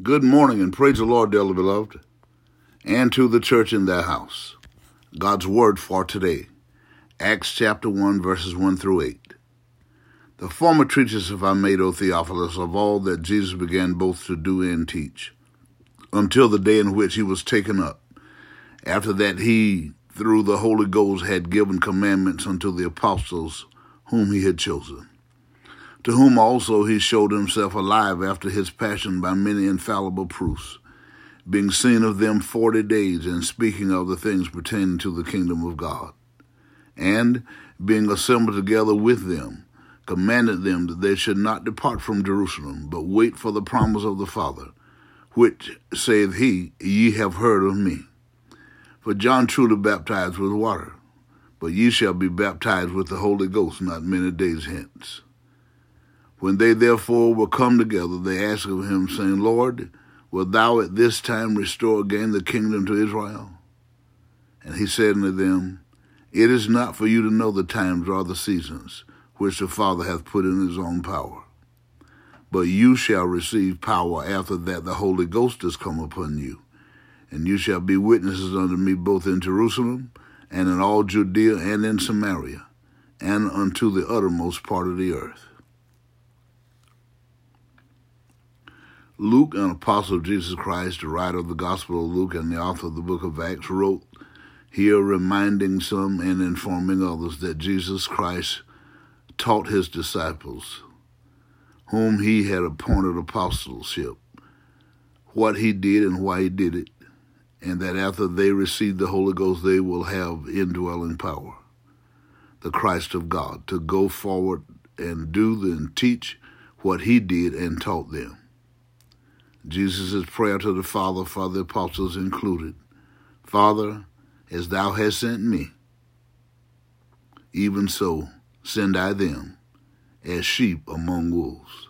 Good morning and praise the Lord, dearly beloved, and to the church in their house. God's word for today, Acts chapter 1, verses 1 through 8. The former treatise have I made, O Theophilus, of all that Jesus began both to do and teach, until the day in which he was taken up. After that, he, through the Holy Ghost, had given commandments unto the apostles whom he had chosen to whom also he showed himself alive after his passion by many infallible proofs, being seen of them forty days, and speaking of the things pertaining to the kingdom of God. And, being assembled together with them, commanded them that they should not depart from Jerusalem, but wait for the promise of the Father, which, saith he, ye have heard of me. For John truly baptized with water, but ye shall be baptized with the Holy Ghost not many days hence. When they therefore were come together, they asked of him, saying, Lord, wilt thou at this time restore again the kingdom to Israel? And he said unto them, It is not for you to know the times or the seasons which the Father hath put in his own power. But you shall receive power after that the Holy Ghost is come upon you. And you shall be witnesses unto me both in Jerusalem and in all Judea and in Samaria and unto the uttermost part of the earth. Luke, an apostle of Jesus Christ, the writer of the Gospel of Luke and the author of the book of Acts, wrote here reminding some and informing others that Jesus Christ taught his disciples, whom he had appointed apostleship, what he did and why he did it, and that after they receive the Holy Ghost, they will have indwelling power, the Christ of God, to go forward and do and teach what he did and taught them. Jesus' prayer to the Father for the apostles included Father, as thou hast sent me, even so send I them as sheep among wolves.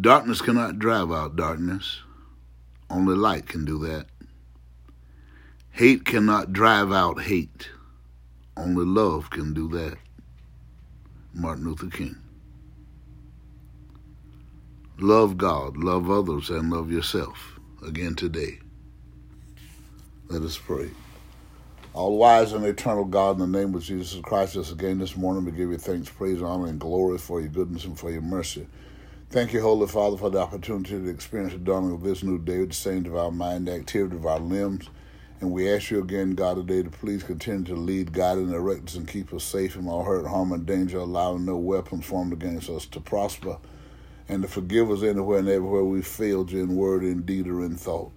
Darkness cannot drive out darkness. Only light can do that. Hate cannot drive out hate. Only love can do that. Martin Luther King. Love God, love others, and love yourself. Again today. Let us pray. All wise and eternal God, in the name of Jesus Christ, us again this morning we give you thanks, praise, honor, and glory for your goodness and for your mercy. Thank you, Holy Father, for the opportunity to experience the dawning of this new day, the saint of our mind, the activity of our limbs. And we ask you again, God, today to please continue to lead, guide, and direct us and keep us safe from all hurt, harm, and danger, allowing no weapons formed against us to prosper and to forgive us anywhere and everywhere we failed you in word, in deed, or in thought.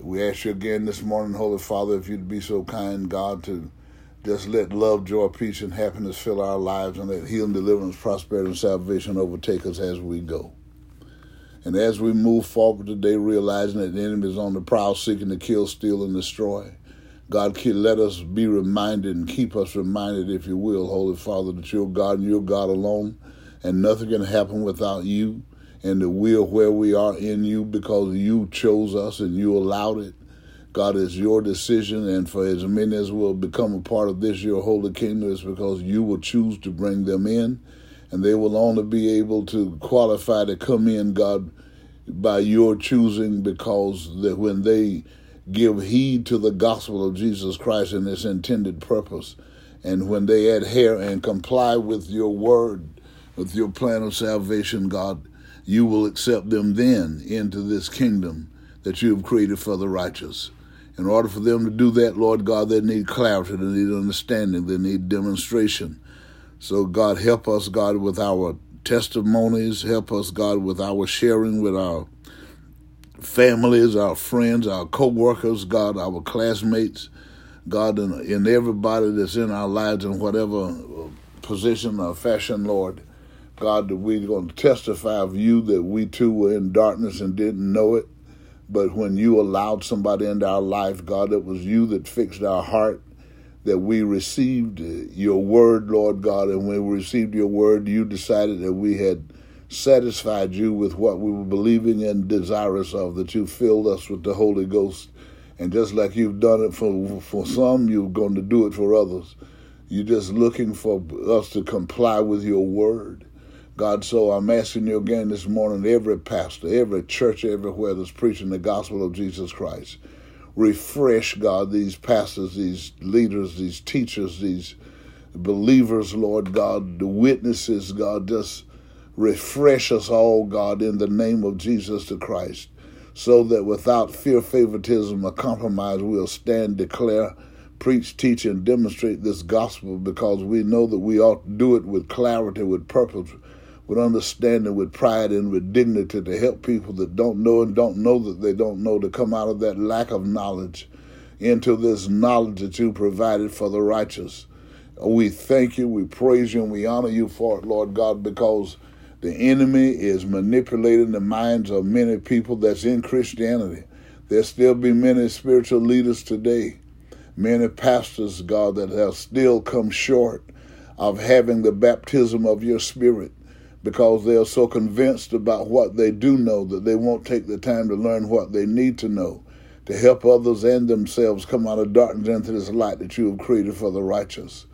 We ask you again this morning, Holy Father, if you'd be so kind, God, to just let love, joy, peace, and happiness fill our lives and let healing, deliverance, prosperity, and salvation overtake us as we go. And as we move forward today, realizing that the enemy is on the prowl seeking to kill, steal, and destroy, God, let us be reminded and keep us reminded, if you will, Holy Father, that you're God and you're God alone and nothing can happen without you and we are where we are in you because you chose us and you allowed it. God, it's your decision, and for as many as will become a part of this, your holy kingdom, is because you will choose to bring them in, and they will only be able to qualify to come in, God, by your choosing, because that when they give heed to the gospel of Jesus Christ and its intended purpose, and when they adhere and comply with your word, with your plan of salvation, God, you will accept them then into this kingdom that you have created for the righteous. In order for them to do that, Lord God, they need clarity, they need understanding, they need demonstration. So, God, help us, God, with our testimonies. Help us, God, with our sharing with our families, our friends, our co workers, God, our classmates, God, and, everybody that's in our lives in whatever position or fashion, Lord. God, that we're going to testify of you that we too were in darkness and didn't know it. But when you allowed somebody into our life, God, it was you that fixed our heart, that we received your word, Lord God. And when we received your word, you decided that we had satisfied you with what we were believing and desirous of, that you filled us with the Holy Ghost. And just like you've done it for, for some, you're going to do it for others. You're just looking for us to comply with your word. God, so I'm asking you again this morning, every pastor, every church everywhere that's preaching the gospel of Jesus Christ, refresh, God, these pastors, these leaders, these teachers, these believers, Lord God, the witnesses, God, just refresh us all, God, in the name of Jesus the Christ, so that without fear, favoritism, or compromise, we'll stand, declare, preach, teach, and demonstrate this gospel because we know that we ought to do it with clarity, with purpose, with understanding, with pride, and with dignity to help people that don't know and don't know that they don't know to come out of that lack of knowledge into this knowledge that you provided for the righteous. We thank you, we praise you, and we honor you for it, Lord God, because the enemy is manipulating the minds of many people that's in Christianity. There still be many spiritual leaders today, many pastors, God, that have still come short of having the baptism of your spirit because they are so convinced about what they do know that they won't take the time to learn what they need to know to help others and themselves come out of darkness into this light that you have created for the righteous.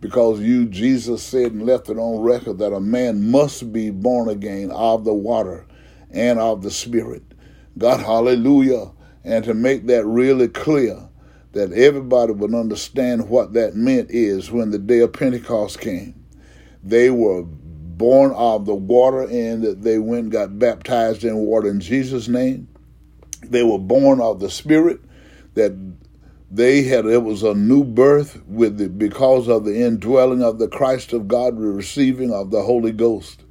Because you, Jesus said and left it on record that a man must be born again of the water and of the Spirit. God, hallelujah. And to make that really clear, that everybody would understand what that meant is when the day of Pentecost came. They were born of the water and that they went and got baptized in water in Jesus' name. They were born of the Spirit, that they had it was a new birth with the because of the indwelling of the Christ of God, receiving of the Holy Ghost.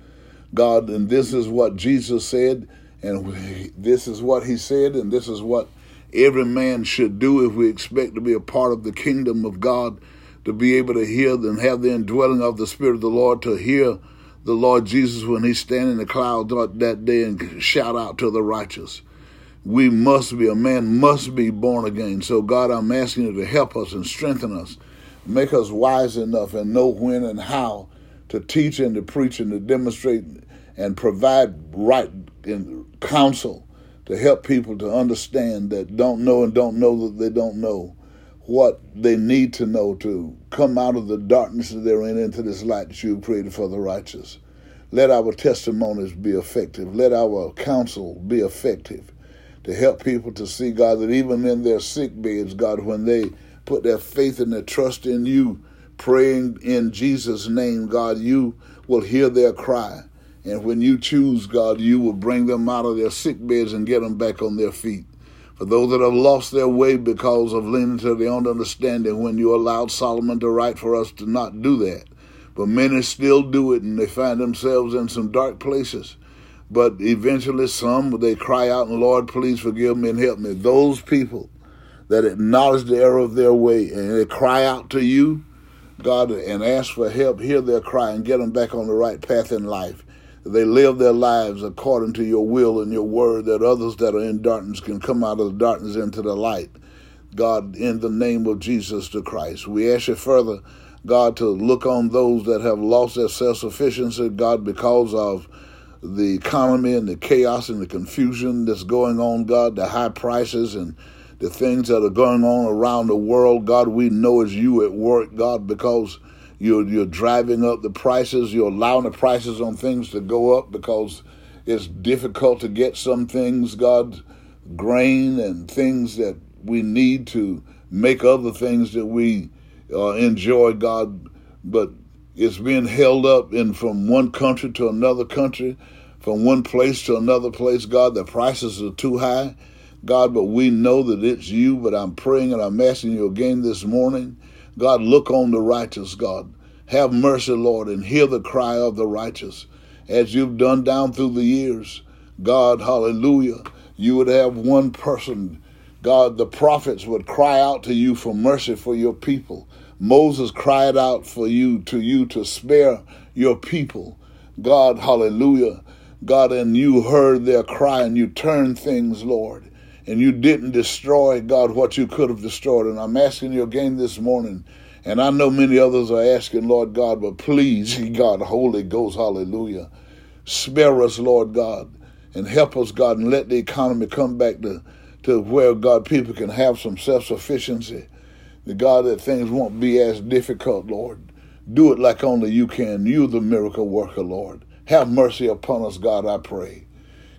God, and this is what Jesus said, and this is what he said, and this is what every man should do if we expect to be a part of the kingdom of God, to be able to hear and have the indwelling of the Spirit of the Lord, to hear the Lord Jesus when he stand in the cloud that day and shout out to the righteous. We must be, a man must be born again. So, God, I'm asking you to help us and strengthen us, make us wise enough and know when and how to teach and to preach and to demonstrate and provide right counsel to help people to understand that don't know and don't know that they don't know what they need to know to come out of the darkness that they're in into this light that you've created for the righteous. Let our testimonies be effective. Let our counsel be effective to help people to see, God, that even in their sick beds, God, when they put their faith and their trust in you, praying in Jesus' name, God, you will hear their cry. And when you choose, God, you will bring them out of their sick beds and get them back on their feet for those that have lost their way because of leaning to their own understanding when you allowed Solomon to write for us to not do that. But many still do it and they find themselves in some dark places. But eventually some, they cry out, and Lord, please forgive me and help me. Those people that acknowledge the error of their way and they cry out to you, God, and ask for help, hear their cry and get them back on the right path in life they live their lives according to your will and your word, that others that are in darkness can come out of the darkness into the light. God, in the name of Jesus the Christ, we ask you further, God, to look on those that have lost their self sufficiency, God, because of the economy and the chaos and the confusion that's going on, God, the high prices and the things that are going on around the world, God, we know is you at work, God, because you're, you're driving up the prices. You're allowing the prices on things to go up because it's difficult to get some things, God, grain and things that we need to make other things that we uh, enjoy, God. But it's being held up in from one country to another country, from one place to another place, God. The prices are too high, God, but we know that it's you. But I'm praying and I'm asking you again this morning God, look on the righteous, God. Have mercy, Lord, and hear the cry of the righteous as you've done down through the years. God, hallelujah. You would have one person, God, the prophets would cry out to you for mercy for your people. Moses cried out for you, to you, to spare your people. God, hallelujah. God, and you heard their cry and you turned things, Lord and you didn't destroy, God, what you could have destroyed. And I'm asking you again this morning, and I know many others are asking, Lord God, but please, God, Holy Ghost, hallelujah, spare us, Lord God, and help us, God, and let the economy come back to, to where, God, people can have some self sufficiency. God, that things won't be as difficult, Lord. Do it like only you can. You, the miracle worker, Lord. Have mercy upon us, God, I pray.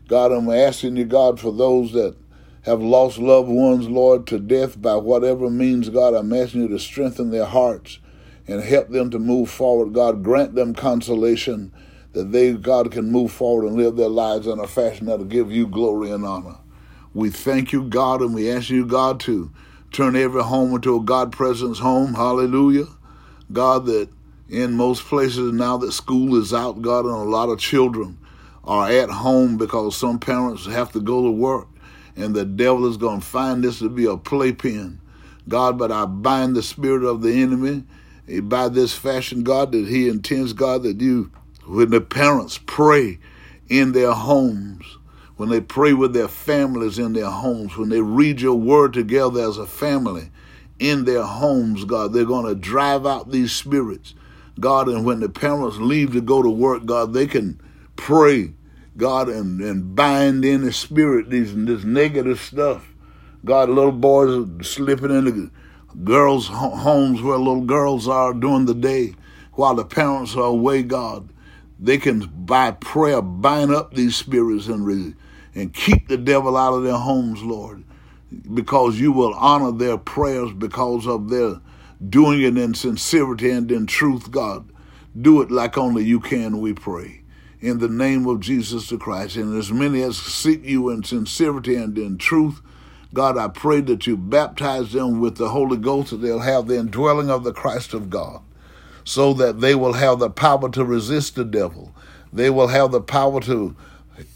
God, I'm asking you, God, for those that have lost loved ones, Lord, to death by whatever means, God, I'm asking you to strengthen their hearts and help them to move forward. God, grant them consolation that they, God, can move forward and live their lives in a fashion that'll give you glory and honor. We thank you, God, and we ask you, God, to turn every home into a God presence home. Hallelujah. God, that in most places now that school is out, God, and a lot of children are at home because some parents have to go to work and the devil is going to find this to be a playpen. God, but I bind the spirit of the enemy eh, by this fashion, God, that he intends, God, that you, when the parents pray in their homes, when they pray with their families in their homes, when they read your word together as a family in their homes, God, they're going to drive out these spirits. God, and when the parents leave to go to work, God, they can pray, God, and, and bind in the spirit these this negative stuff. God, little boys are slipping into girls' homes where little girls are during the day while the parents are away, God. They can, by prayer, bind up these spirits and, re, and keep the devil out of their homes, Lord, because you will honor their prayers because of their doing it in sincerity and in truth, God. Do it like only you can, we pray. In the name of Jesus the Christ, and as many as seek you in sincerity and in truth, God, I pray that you baptize them with the Holy Ghost, that they'll have the indwelling of the Christ of God, so that they will have the power to resist the devil. They will have the power to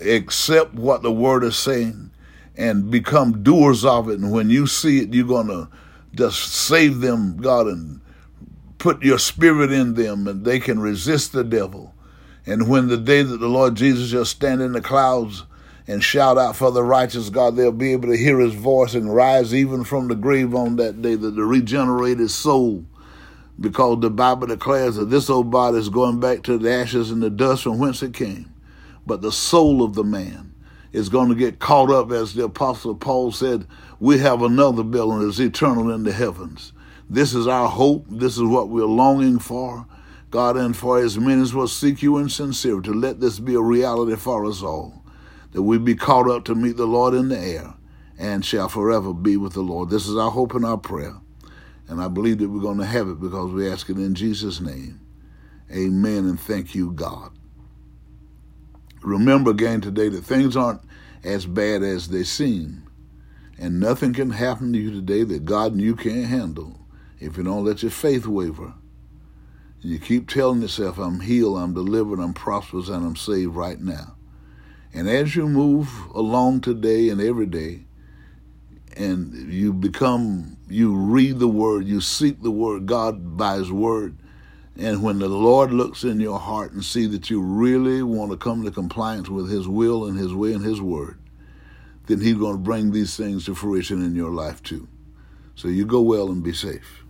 accept what the Word is saying and become doers of it. And when you see it, you're going to just save them, God, and put your spirit in them, and they can resist the devil. And when the day that the Lord Jesus shall stand in the clouds and shout out for the righteous God, they'll be able to hear his voice and rise even from the grave on that day, that the regenerated soul, because the Bible declares that this old body is going back to the ashes and the dust from whence it came. But the soul of the man is going to get caught up, as the Apostle Paul said, we have another building that's eternal in the heavens. This is our hope. This is what we're longing for. God, and for many as will seek you in sincerity, to let this be a reality for us all that we be caught up to meet the Lord in the air and shall forever be with the Lord. This is our hope and our prayer. And I believe that we're going to have it because we ask it in Jesus' name. Amen and thank you, God. Remember again today that things aren't as bad as they seem. And nothing can happen to you today that God and you can't handle if you don't let your faith waver. You keep telling yourself, I'm healed, I'm delivered, I'm prosperous, and I'm saved right now. And as you move along today and every day, and you become, you read the word, you seek the word, God by his word, and when the Lord looks in your heart and see that you really want to come to compliance with his will and his way and his word, then he's going to bring these things to fruition in your life too. So you go well and be safe.